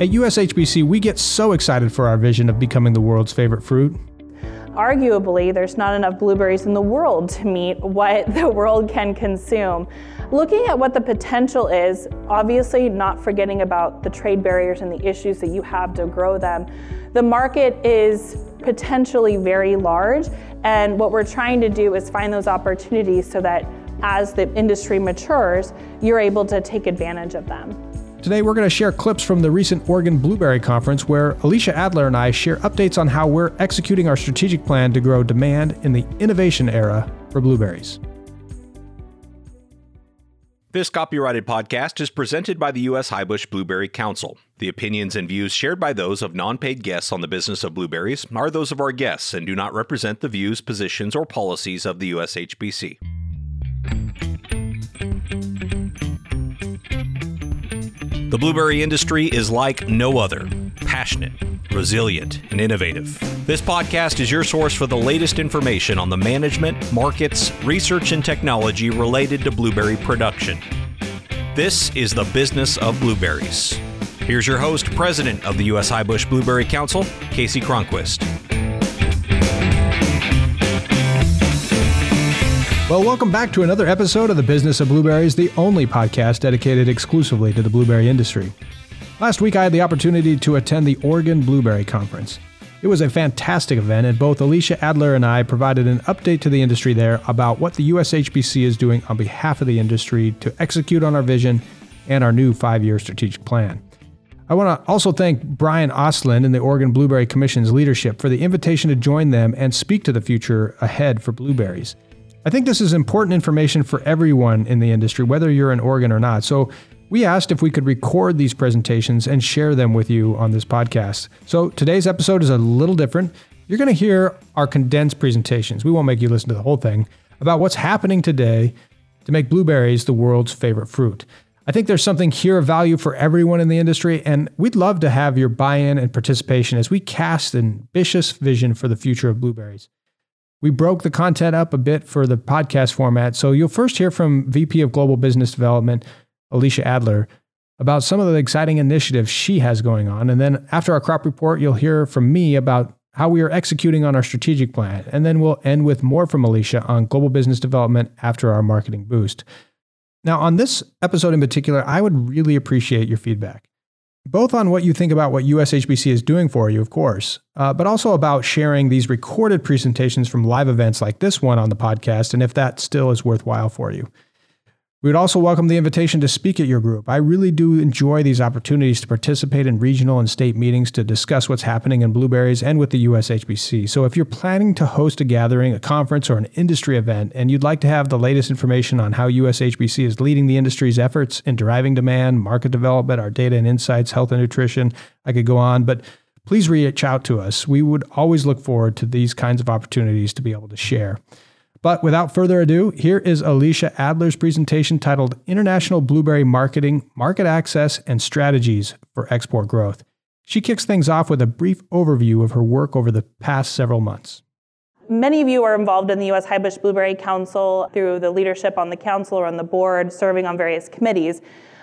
At USHBC, we get so excited for our vision of becoming the world's favorite fruit. Arguably, there's not enough blueberries in the world to meet what the world can consume. Looking at what the potential is, obviously not forgetting about the trade barriers and the issues that you have to grow them, the market is potentially very large. And what we're trying to do is find those opportunities so that as the industry matures, you're able to take advantage of them. Today, we're going to share clips from the recent Oregon Blueberry Conference where Alicia Adler and I share updates on how we're executing our strategic plan to grow demand in the innovation era for blueberries. This copyrighted podcast is presented by the U.S. Highbush Blueberry Council. The opinions and views shared by those of non paid guests on the business of blueberries are those of our guests and do not represent the views, positions, or policies of the USHBC. The blueberry industry is like no other passionate, resilient, and innovative. This podcast is your source for the latest information on the management, markets, research, and technology related to blueberry production. This is the business of blueberries. Here's your host, President of the U.S. Highbush Blueberry Council, Kasey Cronquist. Well, welcome back to another episode of The Business of Blueberries, the only podcast dedicated exclusively to the blueberry industry. Last week, I had the opportunity to attend the Oregon Blueberry Conference. It was a fantastic event, and both Alicia Adler and I provided an update to the industry there about what the USHBC is doing on behalf of the industry to execute on our vision and our new five year strategic plan. I want to also thank Bryan Ostlund and the Oregon Blueberry Commission's leadership for the invitation to join them and speak to the future ahead for blueberries. I think this is important information for everyone in the industry, whether you're in Oregon or not. So we asked if we could record these presentations and share them with you on this podcast. So today's episode is a little different. You're going to hear our condensed presentations. We won't make you listen to the whole thing about what's happening today to make blueberries the world's favorite fruit. I think there's something here of value for everyone in the industry, and we'd love to have your buy in and participation as we cast an ambitious vision for the future of blueberries. We broke the content up a bit for the podcast format. So you'll first hear from VP of Global Business Development, Alicia Adler, about some of the exciting initiatives she has going on. And then after our crop report, you'll hear from me about how we are executing on our strategic plan. And then we'll end with more from Alicia on global business development after our marketing boost. Now, on this episode in particular, I would really appreciate your feedback both on what you think about what USHBC is doing for you, of course, uh, but also about sharing these recorded presentations from live events like this one on the podcast, and if that still is worthwhile for you. We would also welcome the invitation to speak at your group. I really do enjoy these opportunities to participate in regional and state meetings to discuss what's happening in blueberries and with the USHBC. So if you're planning to host a gathering, a conference, or an industry event, and you'd like to have the latest information on how USHBC is leading the industry's efforts in driving demand, market development, our data and insights, health and nutrition, I could go on, but please reach out to us. We would always look forward to these kinds of opportunities to be able to share. But without further ado, here is Alicia Adler's presentation titled International Blueberry Marketing, Market Access, and Strategies for Export Growth. She kicks things off with a brief overview of her work over the past several months. Many of you are involved in the U.S. Highbush Blueberry Council through the leadership on the council or on the board, serving on various committees.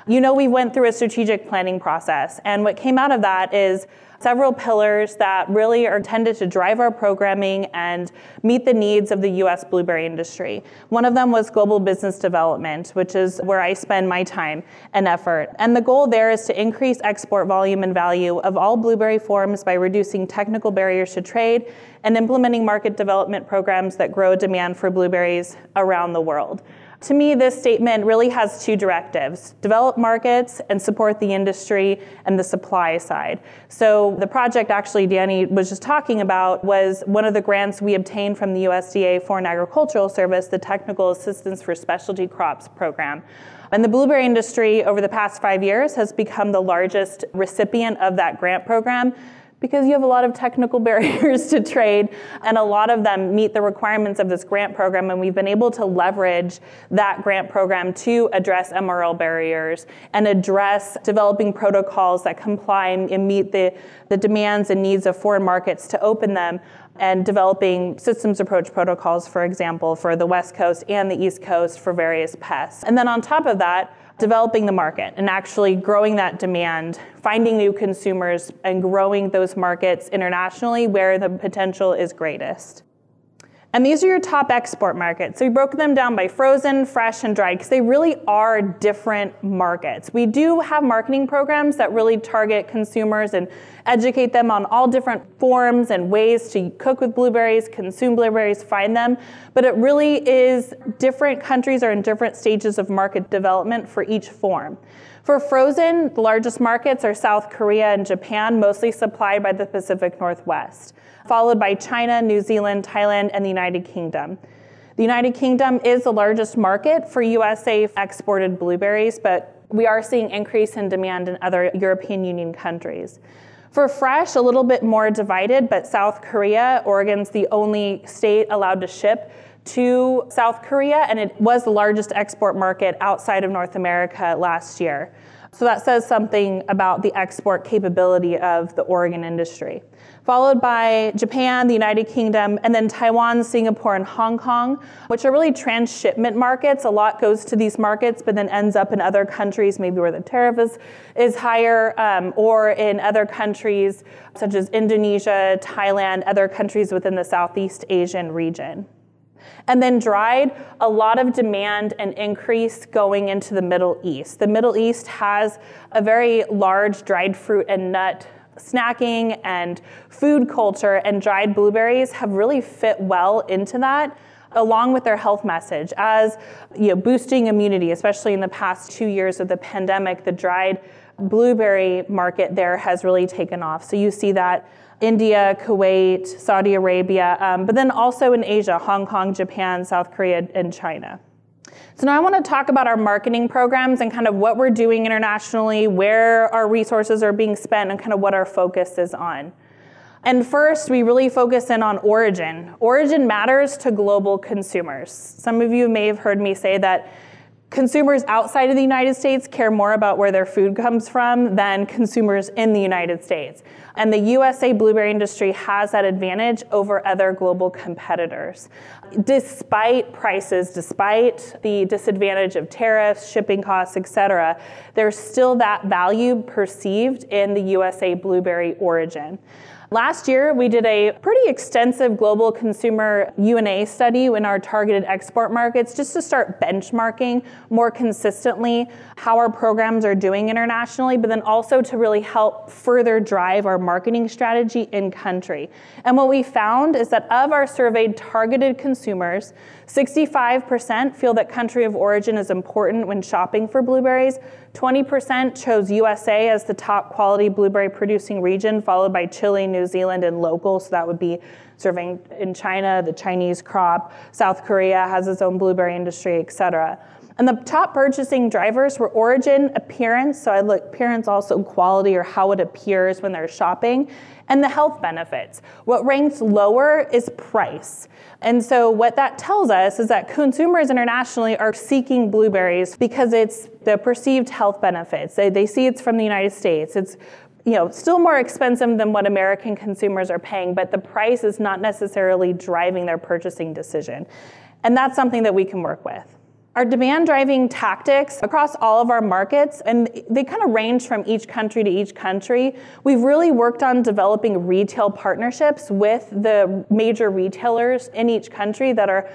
You know, we went through a strategic planning process, and what came out of that is several pillars that really are intended to drive our programming and meet the needs of the U.S. blueberry industry. One of them was global business development, which is where I spend my time and effort. And the goal there is to increase export volume and value of all blueberry forms by reducing technical barriers to trade and implementing market development programs that grow demand for blueberries around the world. To me, this statement really has two directives develop markets and support the industry and the supply side. So, the project actually Danny was just talking about was one of the grants we obtained from the USDA Foreign Agricultural Service, the Technical Assistance for Specialty Crops program. And the blueberry industry over the past five years has become the largest recipient of that grant program because you have a lot of technical barriers to trade, and a lot of them meet the requirements of this grant program. And we've been able to leverage that grant program to address MRL barriers and address developing protocols that comply and meet the, the demands and needs of foreign markets to open them and developing systems approach protocols, for example, for the West Coast and the East Coast for various pests. And then on top of that, developing the market and actually growing that demand, finding new consumers, and growing those markets internationally where the potential is greatest. And these are your top export markets. So we broke them down by frozen, fresh, and dried because they really are different markets. We do have marketing programs that really target consumers and educate them on all different forms and ways to cook with blueberries, consume blueberries, find them. But it really is different countries are in different stages of market development for each form. For frozen, the largest markets are South Korea and Japan, mostly supplied by the Pacific Northwest followed by China, New Zealand, Thailand, and the United Kingdom. The United Kingdom is the largest market for USA exported blueberries, but we are seeing increase in demand in other European Union countries. For fresh, a little bit more divided, but South Korea, Oregon's the only state allowed to ship to South Korea, and it was the largest export market outside of North America last year. So that says something about the export capability of the Oregon industry. Followed by Japan, the United Kingdom, and then Taiwan, Singapore, and Hong Kong, which are really transshipment markets. A lot goes to these markets, but then ends up in other countries, maybe where the tariff is, is higher, um, or in other countries such as Indonesia, Thailand, other countries within the Southeast Asian region. And then dried, a lot of demand and increase going into the Middle East. The Middle East has a very large dried fruit and nut snacking and food culture, and dried blueberries have really fit well into that along with their health message as you know boosting immunity especially in the past 2 years of the pandemic the dried blueberry market there has really taken off so you see that India, Kuwait, Saudi Arabia, um, but then also in Asia, Hong Kong, Japan, South Korea, and China. So now I want to talk about our marketing programs and kind of what we're doing internationally, where our resources are being spent, and kind of what our focus is on. And first, we really focus in on origin. Origin matters to global consumers. Some of you may have heard me say that consumers outside of the United States care more about where their food comes from than consumers in the United States. And the USA blueberry industry has that advantage over other global competitors. Despite prices, despite the disadvantage of tariffs, shipping costs, et cetera, there's still that value perceived in the USA blueberry origin. Last year, we did a pretty extensive global consumer U&A study in our targeted export markets just to start benchmarking more consistently how our programs are doing internationally, but then also to really help further drive our marketing strategy in country. And what we found is that of our surveyed targeted consumers, 65% feel that country of origin is important when shopping for blueberries. 20% chose USA as the top quality blueberry producing region, followed by Chile, New Zealand, and local. So that would be serving in China, the Chinese crop. South Korea has its own blueberry industry, et cetera. And the top purchasing drivers were origin, appearance, so I look appearance also quality or how it appears when they're shopping, and the health benefits. What ranks lower is price. And so what that tells us is that consumers internationally are seeking blueberries because it's the perceived health benefits. They, they see it's from the United States. It's you know, still more expensive than what American consumers are paying, but the price is not necessarily driving their purchasing decision. And that's something that we can work with. Our demand driving tactics across all of our markets, and they kind of range from each country to each country. We've really worked on developing retail partnerships with the major retailers in each country that are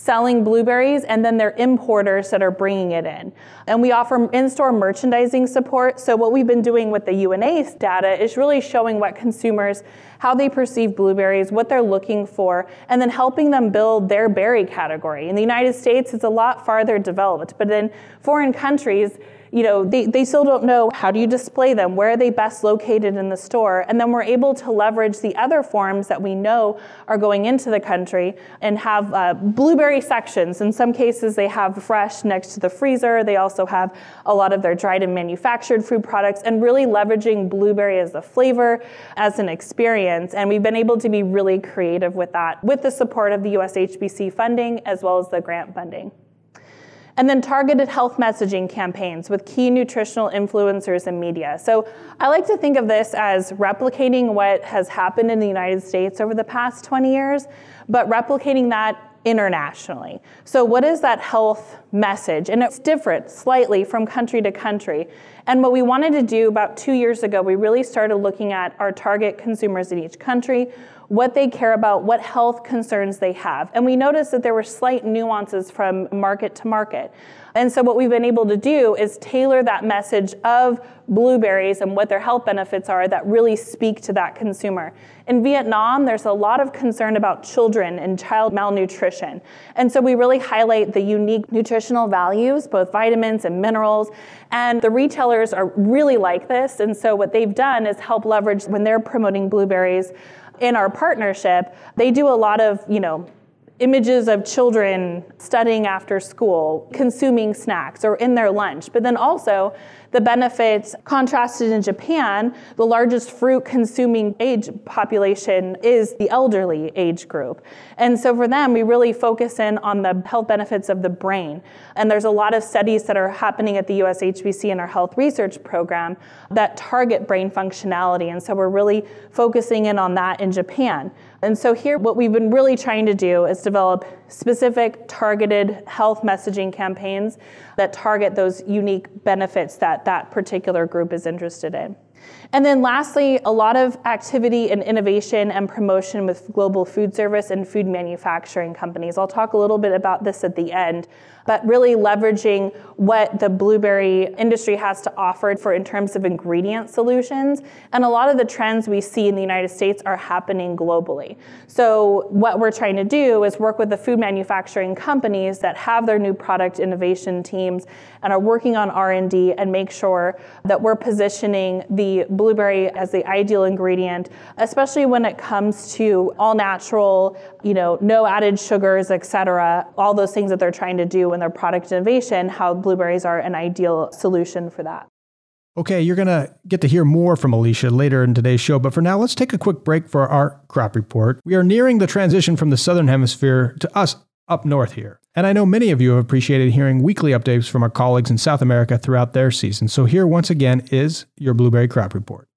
selling blueberries, and then they're importers that are bringing it in. And we offer in-store merchandising support. So what we've been doing with the U&A data is really showing what consumers, how they perceive blueberries, what they're looking for, and then helping them build their berry category. In the United States, it's a lot farther developed, but in foreign countries, you know, they, they still don't know how do you display them, where are they best located in the store, and then we're able to leverage the other forms that we know are going into the country and have uh, blueberry sections. In some cases, they have fresh next to the freezer. They also have a lot of their dried and manufactured food products, and really leveraging blueberry as a flavor, as an experience. And we've been able to be really creative with that, with the support of the USHBC funding as well as the grant funding. And then targeted health messaging campaigns with key nutritional influencers and media. So I like to think of this as replicating what has happened in the United States over the past 20 years, but replicating that internationally. So, what is that health message? And it's different slightly from country to country. And what we wanted to do about two years ago, we really started looking at our target consumers in each country, what they care about, what health concerns they have. And we noticed that there were slight nuances from market to market. And so, what we've been able to do is tailor that message of blueberries and what their health benefits are that really speak to that consumer. In Vietnam, there's a lot of concern about children and child malnutrition. And so, we really highlight the unique nutritional values, both vitamins and minerals. And the retailers are really like this. And so, what they've done is help leverage when they're promoting blueberries in our partnership, they do a lot of, you know, images of children studying after school, consuming snacks or in their lunch, but then also the benefits contrasted in Japan, the largest fruit consuming age population is the elderly age group. And so for them, we really focus in on the health benefits of the brain. And there's a lot of studies that are happening at the USHBC in our health research program that target brain functionality. And so we're really focusing in on that in Japan. And so here, what we've been really trying to do is develop specific targeted health messaging campaigns that target those unique benefits that that particular group is interested in. And then lastly, a lot of activity and innovation and promotion with global food service and food manufacturing companies. I'll talk a little bit about this at the end, but really leveraging what the blueberry industry has to offer for in terms of ingredient solutions. And a lot of the trends we see in the United States are happening globally. So what we're trying to do is work with the food manufacturing companies that have their new product innovation teams and are working on R&D and make sure that we're positioning the blueberry as the ideal ingredient, especially when it comes to all natural, you know, no added sugars, et cetera, all those things that they're trying to do in their product innovation, how blueberries are an ideal solution for that. Okay, you're going to get to hear more from Alicia later in today's show, but for now, let's take a quick break for our crop report. We are nearing the transition from the Southern Hemisphere to us up north here. And I know many of you have appreciated hearing weekly updates from our colleagues in South America throughout their season. So here, once again, is your blueberry crop report.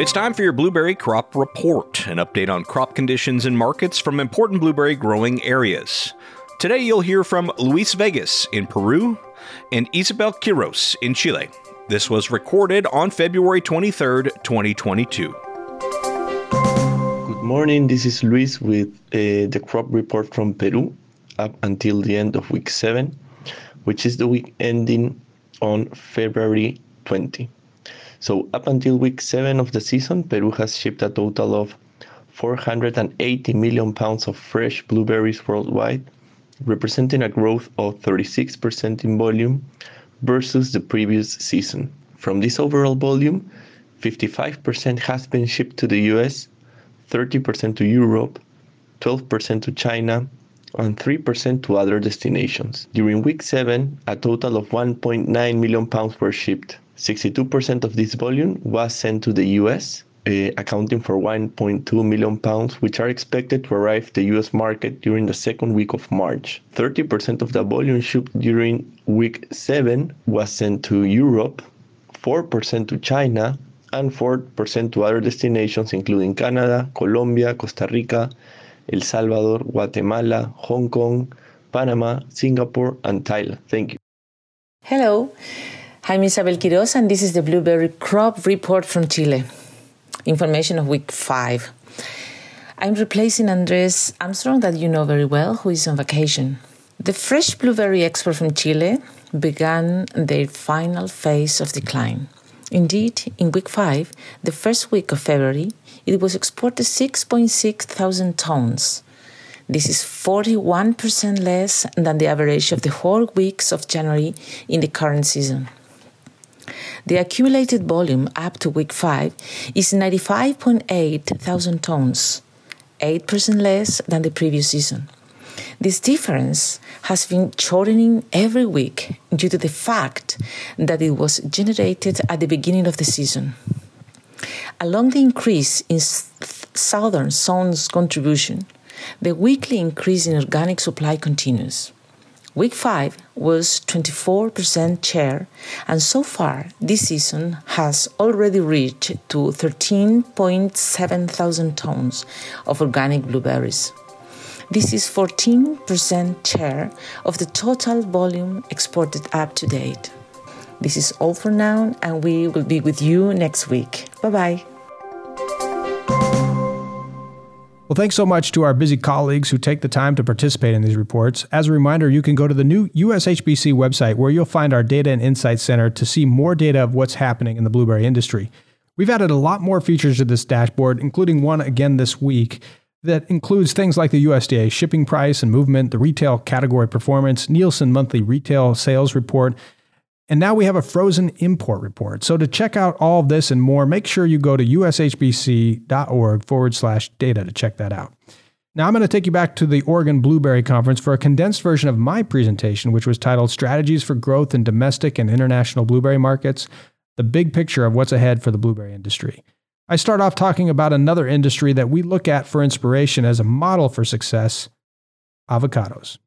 It's time for your blueberry crop report, an update on crop conditions and markets from important blueberry growing areas. Today, you'll hear from Luis Vegas in Peru and Isabel Quiros in Chile. This was recorded on February 23rd, 2022 Good morning. This is Luis with uh, the crop report from Peru up until the end of week 7, which is the week ending on February 20. So, up until week 7 of the season, Peru has shipped a total of 480 million pounds of fresh blueberries worldwide, representing a growth of 36% in volume versus the previous season. From this overall volume, 55% has been shipped to the US 30% to Europe, 12% to China, and 3% to other destinations. During week 7, a total of 1.9 million pounds were shipped. 62% of this volume was sent to the US, uh, accounting for 1.2 million pounds, which are expected to arrive the US market during the second week of March. 30% of the volume shipped during week 7 was sent to Europe, 4% to China, and 4% to other destinations including Canada, Colombia, Costa Rica, El Salvador, Guatemala, Hong Kong, Panama, Singapore, and Thailand. Thank you. Hello, I'm Isabel Quiros, and this is the Blueberry Crop Report from Chile. Information of week five. I'm replacing Andres Armstrong, that you know very well, who is on vacation. The fresh blueberry export from Chile began their final phase of decline. Indeed, in week 5, the first week of February, it was exported 6.6 thousand tons. This is 41% less than the average of the whole weeks of January in the current season. The accumulated volume up to week 5 is 95.8 thousand tons, 8% less than the previous season. This difference has been shortening every week due to the fact that it was generated at the beginning of the season. Along the increase in southern zone's contribution, the weekly increase in organic supply continues. Week 5 was 24% share, and so far this season has already reached to 13.7 thousand tons of organic blueberries. This is 14% share of the total volume exported up to date. This is all for now, and we will be with you next week. Bye bye. Well, thanks so much to our busy colleagues who take the time to participate in these reports. As a reminder, you can go to the new USHBC website where you'll find our Data and Insights Center to see more data of what's happening in the blueberry industry. We've added a lot more features to this dashboard, including one again this week that includes things like the USDA shipping price and movement, the retail category performance, Nielsen monthly retail sales report, and now we have a frozen import report. So to check out all of this and more, make sure you go to ushbc.org forward slash data to check that out. Now I'm going to take you back to the Oregon Blueberry Conference for a condensed version of my presentation, which was titled Strategies for Growth in Domestic and International Blueberry Markets, the big picture of what's ahead for the blueberry industry. I start off talking about another industry that we look at for inspiration as a model for success avocados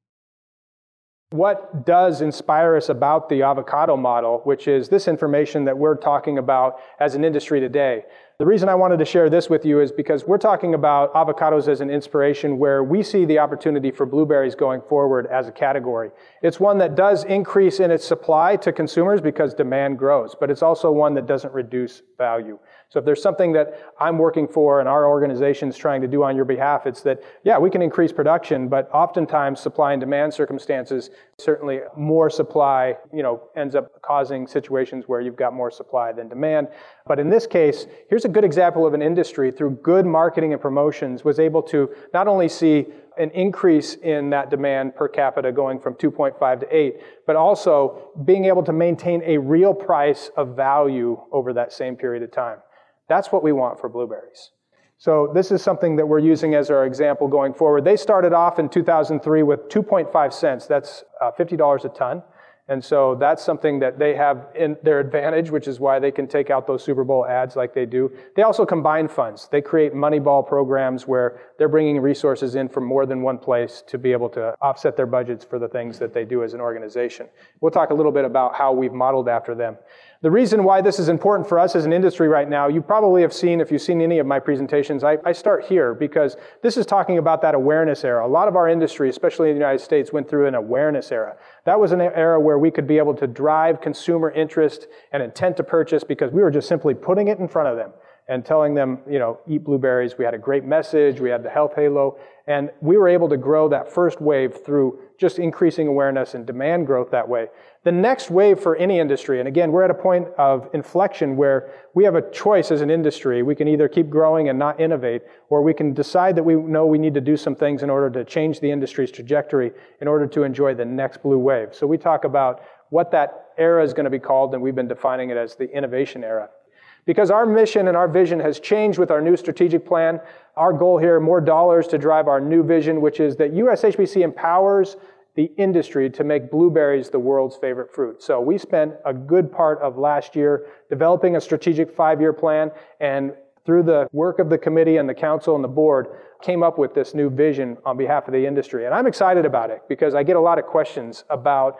what does inspire us about the avocado model, which is this information that we're talking about as an industry today. The reason I wanted to share this with you is because we're talking about avocados as an inspiration where we see the opportunity for blueberries going forward as a category. It's one that does increase in its supply to consumers because demand grows, but it's also one that doesn't reduce value. So if there's something that I'm working for and our organization is trying to do on your behalf, it's that, yeah, we can increase production, but oftentimes supply and demand circumstances, certainly more supply, you know, ends up causing situations where you've got more supply than demand. But in this case, here's a good example of an industry through good marketing and promotions was able to not only see an increase in that demand per capita going from 2.5 to 8, but also being able to maintain a real price of value over that same period of time. That's what we want for blueberries. So this is something that we're using as our example going forward. They started off in 2003 with 2.5 cents. That's uh, $50 a ton. And so that's something that they have in their advantage, which is why they can take out those Super Bowl ads like they do. They also combine funds. They create money ball programs where they're bringing resources in from more than one place to be able to offset their budgets for the things that they do as an organization. We'll talk a little bit about how we've modeled after them. The reason why this is important for us as an industry right now, you probably have seen, if you've seen any of my presentations, I, I, start here because this is talking about that awareness era. A lot of our industry, especially in the United States, went through an awareness era. That was an era where we could be able to drive consumer interest and intent to purchase because we were just simply putting it in front of them and telling them, you know, eat blueberries. We had a great message. We had the health halo. And we were able to grow that first wave through just increasing awareness and demand growth that way. The next wave for any industry, and again, we're at a point of inflection where we have a choice as an industry. We can either keep growing and not innovate, or we can decide that we know we need to do some things in order to change the industry's trajectory in order to enjoy the next blue wave. So we talk about what that era is going to be called, and we've been defining it as the innovation era. Because our mission and our vision has changed with our new strategic plan. Our goal here, more dollars to drive our new vision, which is that USHBC empowers the industry to make blueberries the world's favorite fruit. So we spent a good part of last year developing a strategic five-year plan and through the work of the committee and the council and the board came up with this new vision on behalf of the industry. And I'm excited about it because I get a lot of questions about,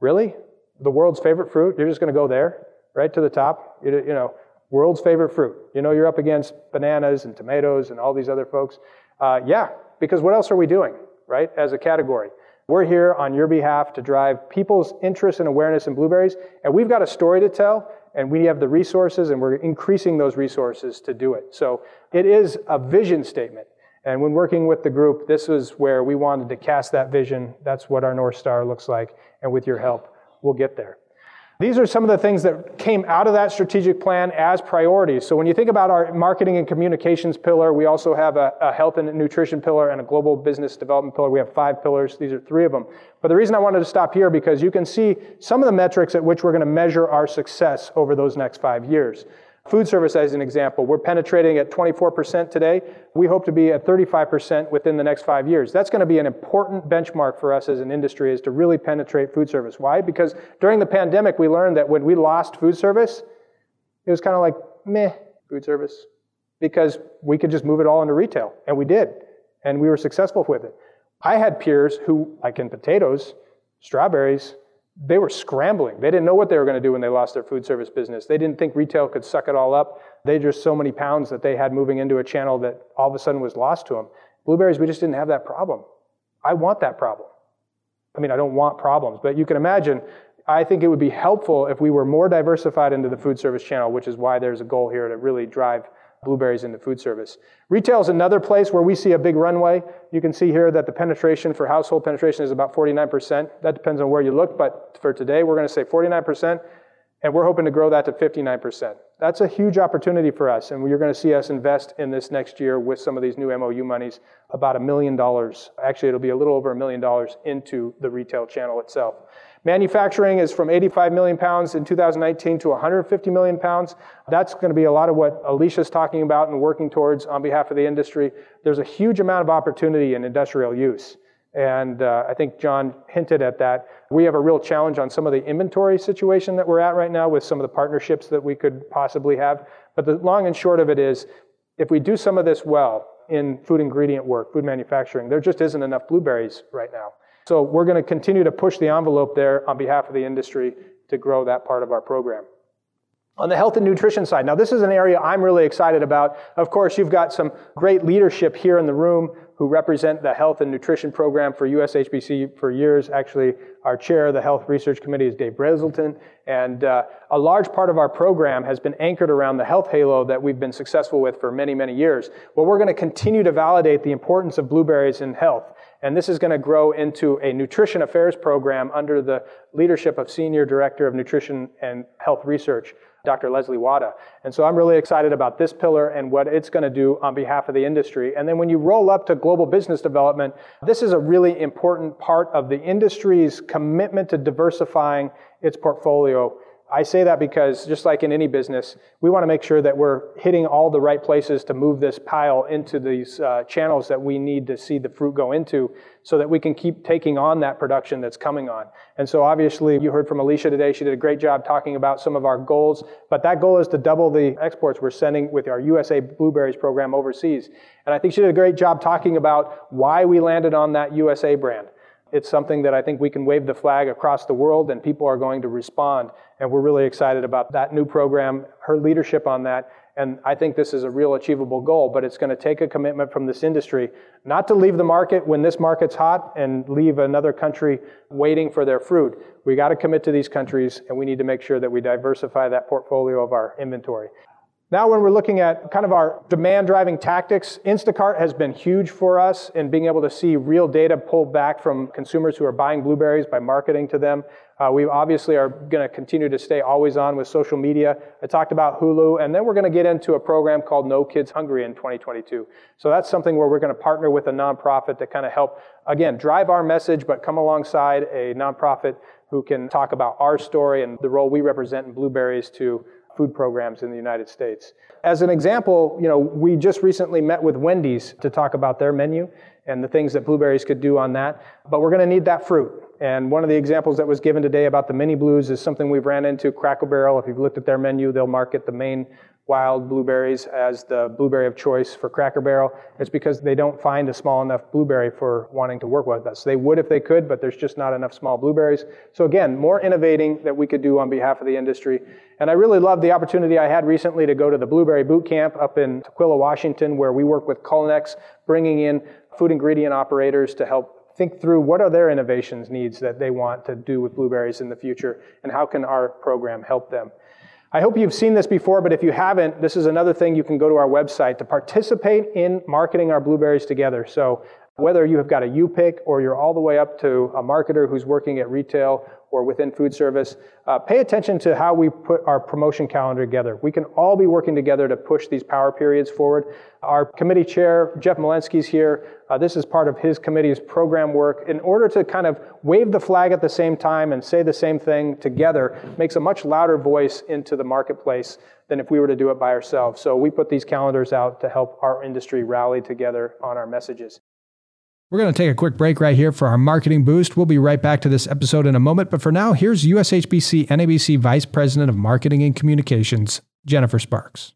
really? The world's favorite fruit? You're just going to go there? Right to the top? You, you know, world's favorite fruit. You know, you're up against bananas and tomatoes and all these other folks. Uh, yeah, because what else are we doing, right, as a category? We're here on your behalf to drive people's interest and awareness in blueberries, and we've got a story to tell, and we have the resources, and we're increasing those resources to do it. So it is a vision statement. And when working with the group, this is where we wanted to cast that vision. That's what our North Star looks like. And with your help, we'll get there. These are some of the things that came out of that strategic plan as priorities. So when you think about our marketing and communications pillar, we also have a, a, health and nutrition pillar and a global business development pillar. We have five pillars. These are three of them. But the reason I wanted to stop here because you can see some of the metrics at which we're going to measure our success over those next five years. Food service, as an example, we're penetrating at 24% today. We hope to be at 35% within the next five years. That's going to be an important benchmark for us as an industry is to really penetrate food service. Why? Because during the pandemic, we learned that when we lost food service, it was kind of like, meh, food service, because we could just move it all into retail. And we did. And we were successful with it. I had peers who, like in potatoes, strawberries, they were scrambling. They didn't know what they were going to do when they lost their food service business. They didn't think retail could suck it all up. They just so many pounds that they had moving into a channel that all of a sudden was lost to them. Blueberries, we just didn't have that problem. I want that problem. I mean, I don't want problems, but you can imagine, I think it would be helpful if we were more diversified into the food service channel, which is why there's a goal here to really drive blueberries into food service. Retail is another place where we see a big runway. You can see here that the penetration for household penetration is about 49%. That depends on where you look, but for today, we're going to say 49%, and we're hoping to grow that to 59%. That's a huge opportunity for us, and you're going to see us invest in this next year with some of these new MOU monies, about a million dollars. Actually, it'll be a little over a million dollars into the retail channel itself. Manufacturing is from 85 million pounds in 2019 to 150 million pounds. That's going to be a lot of what Alicia's talking about and working towards on behalf of the industry. There's a huge amount of opportunity in industrial use. And uh, I think John hinted at that. We have a real challenge on some of the inventory situation that we're at right now with some of the partnerships that we could possibly have. But the long and short of it is if we do some of this well in food ingredient work, food manufacturing, there just isn't enough blueberries right now. So we're going to continue to push the envelope there on behalf of the industry to grow that part of our program. On the health and nutrition side, now this is an area I'm really excited about. Of course, you've got some great leadership here in the room who represent the health and nutrition program for USHBC for years. Actually, our chair of the Health Research Committee is Dave Brazelton, and uh, a large part of our program has been anchored around the health halo that we've been successful with for many, many years. Well, we're going to continue to validate the importance of blueberries in health. And this is going to grow into a nutrition affairs program under the leadership of Senior Director of Nutrition and Health Research, Dr. Leslie Wada. And so I'm really excited about this pillar and what it's going to do on behalf of the industry. And then when you roll up to global business development, this is a really important part of the industry's commitment to diversifying its portfolio I say that because just like in any business, we want to make sure that we're hitting all the right places to move this pile into these uh, channels that we need to see the fruit go into so that we can keep taking on that production that's coming on. And so obviously you heard from Alicia today. She did a great job talking about some of our goals, but that goal is to double the exports we're sending with our USA Blueberries program overseas. And I think she did a great job talking about why we landed on that USA brand. It's something that I think we can wave the flag across the world and people are going to respond. And we're really excited about that new program, her leadership on that. And I think this is a real achievable goal, but it's going to take a commitment from this industry not to leave the market when this market's hot and leave another country waiting for their fruit. We got to commit to these countries and we need to make sure that we diversify that portfolio of our inventory. Now, when we're looking at kind of our demand driving tactics, Instacart has been huge for us in being able to see real data pulled back from consumers who are buying blueberries by marketing to them. Uh, we obviously are going to continue to stay always on with social media. I talked about Hulu, and then we're going to get into a program called No Kids Hungry in 2022. So that's something where we're going to partner with a nonprofit to kind of help, again, drive our message, but come alongside a nonprofit who can talk about our story and the role we represent in blueberries to food programs in the United States. As an example, you know, we just recently met with Wendy's to talk about their menu and the things that blueberries could do on that, but we're going to need that fruit. And one of the examples that was given today about the mini blues is something we've ran into Cracker Barrel. If you've looked at their menu, they'll market the Maine wild blueberries as the blueberry of choice for Cracker Barrel. It's because they don't find a small enough blueberry for wanting to work with us. They would if they could, but there's just not enough small blueberries. So again, more innovating that we could do on behalf of the industry. And I really love the opportunity I had recently to go to the Blueberry Boot Camp up in Tukwila, Washington, where we work with Culinex, bringing in food ingredient operators to help think through what are their innovations needs that they want to do with blueberries in the future and how can our program help them. I hope you've seen this before, but if you haven't, this is another thing you can go to our website to participate in marketing our blueberries together. So whether you have got a U-pick or you're all the way up to a marketer who's working at retail or within food service, uh, pay attention to how we put our promotion calendar together. We can all be working together to push these power periods forward. Our committee chair, Jeff Malinsky's here. Uh, this is part of his committee's program work. In order to kind of wave the flag at the same time and say the same thing together makes a much louder voice into the marketplace than if we were to do it by ourselves. So we put these calendars out to help our industry rally together on our messages. We're going to take a quick break right here for our marketing boost. We'll be right back to this episode in a moment, but for now, here's USHBC NABC Vice President of Marketing and Communications, Jennifer Sparks.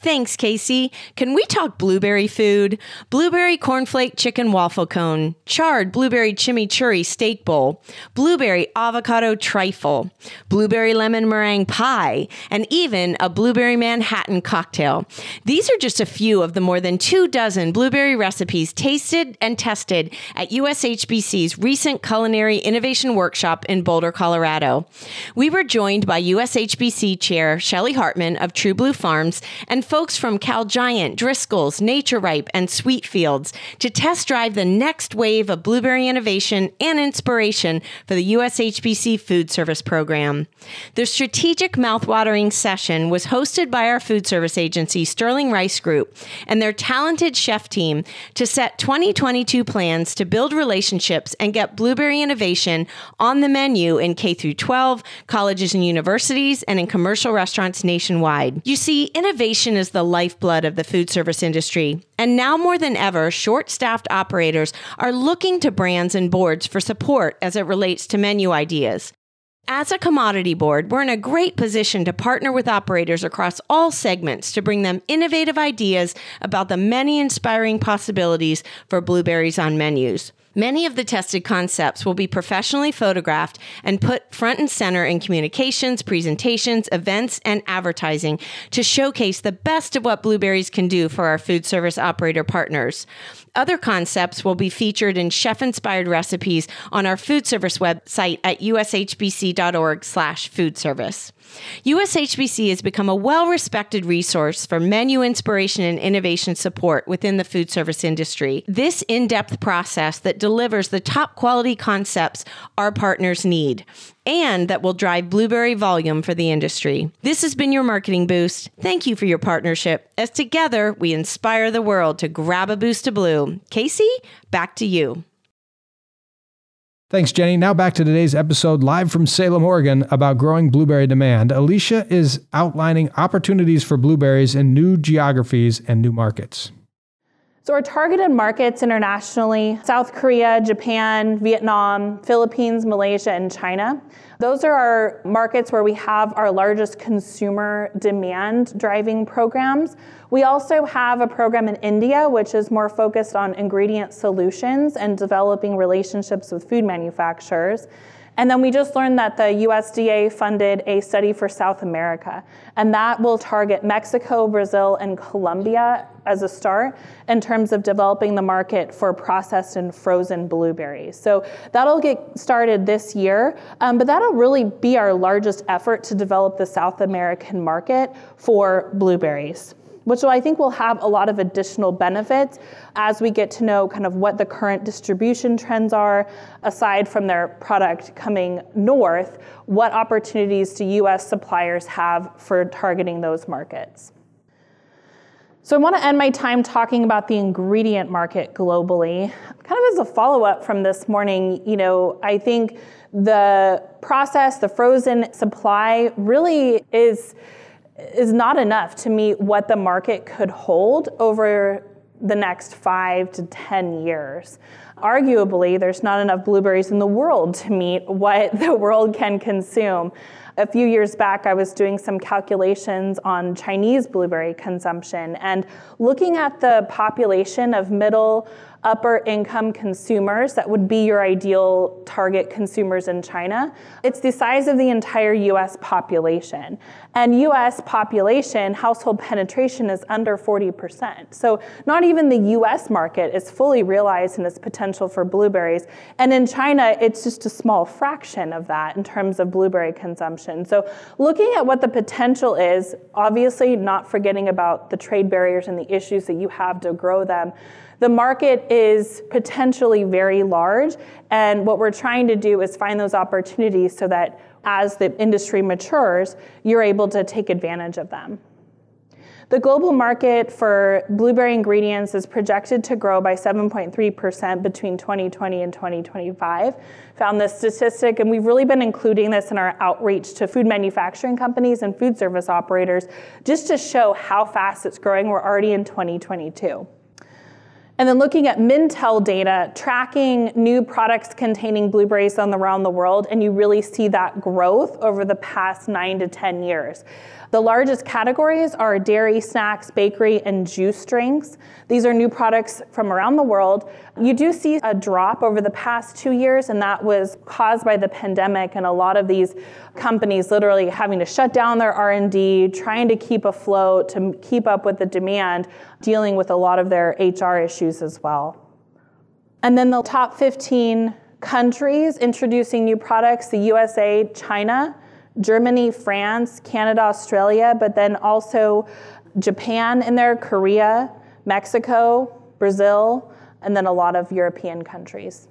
Thanks, Kasey. Can we talk blueberry food? Blueberry cornflake chicken waffle cone, charred blueberry chimichurri steak bowl, blueberry avocado trifle, blueberry lemon meringue pie, and even a blueberry Manhattan cocktail. These are just a few of the more than two dozen blueberry recipes tasted and tested at USHBC's recent Culinary Innovation Workshop in Boulder, Colorado. We were joined by USHBC Chair Shelley Hartman of True Blue Farms and folks from Cal Giant, Driscoll's, Naturipe, and Sweet Fields to test drive the next wave of blueberry innovation and inspiration for the USHBC Food Service Program. The strategic mouthwatering session was hosted by our food service agency, Sterling Rice Group, and their talented chef team to set 2022 plans to build relationships and get blueberry innovation on the menu in K through 12, colleges and universities, and in commercial restaurants nationwide. You see, innovation is the lifeblood of the food service industry. And now more than ever, short staffed operators are looking to brands and boards for support as it relates to menu ideas. As a commodity board, we're in a great position to partner with operators across all segments to bring them innovative ideas about the many inspiring possibilities for blueberries on menus. Many of the tested concepts will be professionally photographed and put front and center in communications, presentations, events, and advertising to showcase the best of what blueberries can do for our food service operator partners. Other concepts will be featured in chef-inspired recipes on our food service website at ushbc.org/foodservice. USHBC has become a well respected resource for menu inspiration and innovation support within the food service industry. This in depth process that delivers the top quality concepts our partners need and that will drive blueberry volume for the industry. This has been your marketing boost. Thank you for your partnership as together we inspire the world to grab a boost of blue. Kasey, back to you. Thanks, Jenny. Now back to today's episode live from Salem, Oregon about growing blueberry demand. Alicia is outlining opportunities for blueberries in new geographies and new markets. So, our targeted markets internationally South Korea, Japan, Vietnam, Philippines, Malaysia, and China. Those are our markets where we have our largest consumer demand driving programs. We also have a program in India, which is more focused on ingredient solutions and developing relationships with food manufacturers. And then we just learned that the USDA funded a study for South America, and that will target Mexico, Brazil, and Colombia as a start in terms of developing the market for processed and frozen blueberries. So that'll get started this year, um, but that'll really be our largest effort to develop the South American market for blueberries which I think will have a lot of additional benefits as we get to know kind of what the current distribution trends are, aside from their product coming north, what opportunities do US suppliers have for targeting those markets? So I want to end my time talking about the ingredient market globally. Kind of as a follow-up from this morning, you know, I think the process, the frozen supply really is is not enough to meet what the market could hold over the next five to 10 years. Arguably, there's not enough blueberries in the world to meet what the world can consume. A few years back, I was doing some calculations on Chinese blueberry consumption and looking at the population of middle upper income consumers that would be your ideal target consumers in China. It's the size of the entire US population. And US population household penetration is under 40%. So not even the US market is fully realized in its potential for blueberries. And in China, it's just a small fraction of that in terms of blueberry consumption. So looking at what the potential is, obviously not forgetting about the trade barriers and the issues that you have to grow them. The market is potentially very large, and what we're trying to do is find those opportunities so that as the industry matures, you're able to take advantage of them. The global market for blueberry ingredients is projected to grow by 7.3% between 2020 and 2025. Found this statistic, and we've really been including this in our outreach to food manufacturing companies and food service operators just to show how fast it's growing. We're already in 2022. And then looking at Mintel data, tracking new products containing blueberries around the world, and you really see that growth over the past nine to 10 years. The largest categories are dairy, snacks, bakery, and juice drinks. These are new products from around the world. You do see a drop over the past two years, and that was caused by the pandemic and a lot of these companies literally having to shut down their R&D, trying to keep afloat, to keep up with the demand, dealing with a lot of their HR issues as well. And then the top 15 countries introducing new products, the USA, China, Germany, France, Canada, Australia, but then also Japan in there, Korea, Mexico, Brazil, and then a lot of European countries.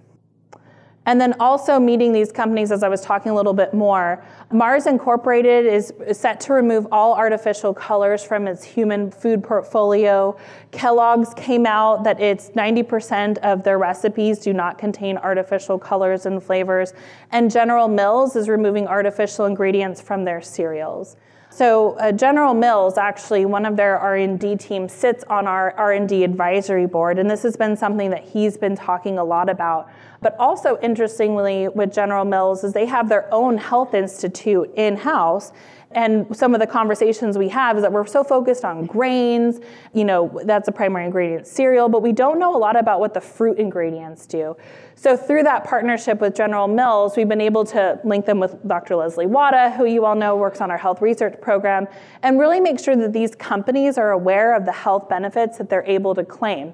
And then also meeting these companies, as I was talking a little bit more, Mars Incorporated is set to remove all artificial colors from its human food portfolio. Kellogg's came out that it's 90% of their recipes do not contain artificial colors and flavors. And General Mills is removing artificial ingredients from their cereals. So uh, General Mills, actually, one of their R&D team sits on our R&D advisory board, and this has been something that he's been talking a lot about. But also, interestingly, with General Mills, is they have their own health institute in-house, and some of the conversations we have is that we're so focused on grains, you know, that's a primary ingredient cereal, but we don't know a lot about what the fruit ingredients do. So through that partnership with General Mills, we've been able to link them with Dr. Leslie Wada, who you all know works on our health research program, and really make sure that these companies are aware of the health benefits that they're able to claim.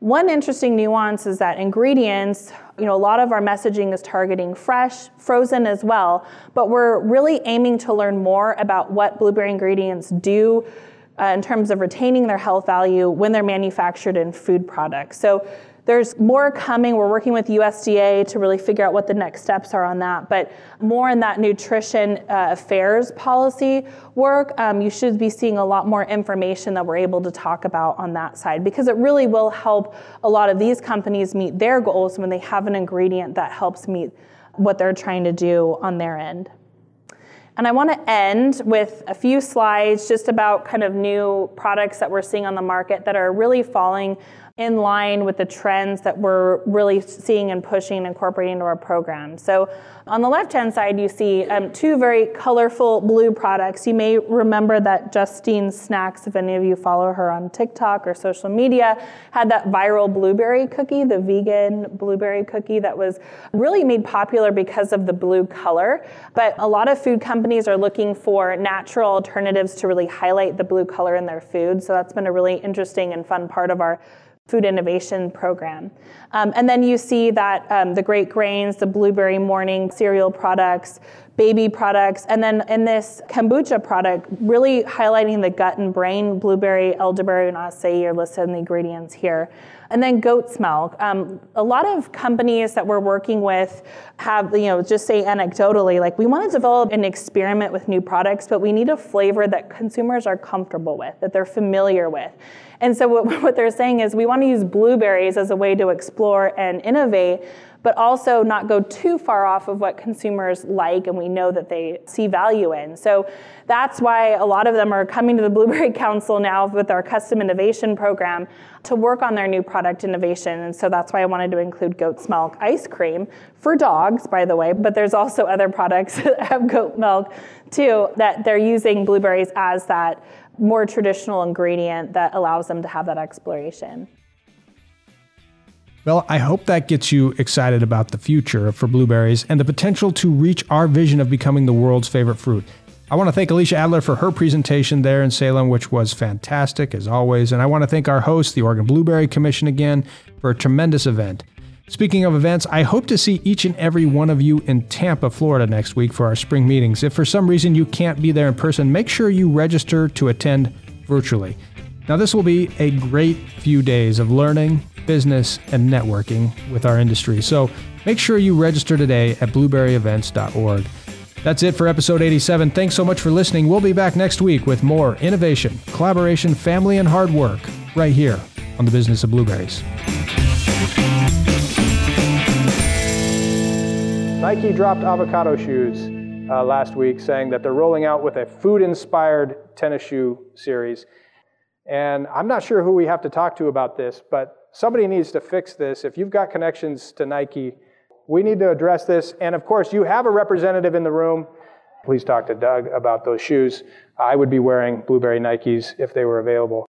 One interesting nuance is that ingredients, you know, a lot of our messaging is targeting fresh, frozen as well, but we're really aiming to learn more about what blueberry ingredients do uh, in terms of retaining their health value when they're manufactured in food products. So there's more coming. We're working with USDA to really figure out what the next steps are on that. But more in that nutrition uh, affairs policy work, um, you should be seeing a lot more information that we're able to talk about on that side because it really will help a lot of these companies meet their goals when they have an ingredient that helps meet what they're trying to do on their end. And I want to end with a few slides just about kind of new products that we're seeing on the market that are really falling in line with the trends that we're really seeing and pushing and incorporating into our program. So on the left-hand side, you see um, two very colorful blue products. You may remember that Justine Snacks, if any of you follow her on TikTok or social media, had that viral blueberry cookie, the vegan blueberry cookie that was really made popular because of the blue color. But a lot of food companies are looking for natural alternatives to really highlight the blue color in their food. So that's been a really interesting and fun part of our food innovation program. Um, and then you see that um, the great grains, the blueberry morning cereal products, baby products, and then in this kombucha product, really highlighting the gut and brain, blueberry, elderberry, and acai are listed in the ingredients here. And then goat's milk. Um, a lot of companies that we're working with have, you know, just say anecdotally, like we want to develop an experiment with new products, but we need a flavor that consumers are comfortable with, that they're familiar with. And so what, what they're saying is we want to use blueberries as a way to explore and innovate, but also not go too far off of what consumers like and we know that they see value in. So that's why a lot of them are coming to the Blueberry Council now with our custom innovation program to work on their new product innovation. And so that's why I wanted to include goat's milk ice cream for dogs, by the way, but there's also other products that have goat milk too that they're using blueberries as that more traditional ingredient that allows them to have that exploration. Well, I hope that gets you excited about the future for blueberries and the potential to reach our vision of becoming the world's favorite fruit. I want to thank Alicia Adler for her presentation there in Salem, which was fantastic as always. And I want to thank our host, the Oregon Blueberry Commission, again for a tremendous event. Speaking of events, I hope to see each and every one of you in Tampa, Florida next week for our spring meetings. If for some reason you can't be there in person, make sure you register to attend virtually. Now, this will be a great few days of learning, business, and networking with our industry. So make sure you register today at blueberryevents.org. That's it for episode 87. Thanks so much for listening. We'll be back next week with more innovation, collaboration, family, and hard work right here on the business of blueberries. Nike dropped avocado shoes uh, last week, saying that they're rolling out with a food inspired tennis shoe series. And I'm not sure who we have to talk to about this, but somebody needs to fix this. If you've got connections to Nike, we need to address this. And of course, you have a representative in the room. Please talk to Doug about those shoes. I would be wearing Blueberry Nikes if they were available.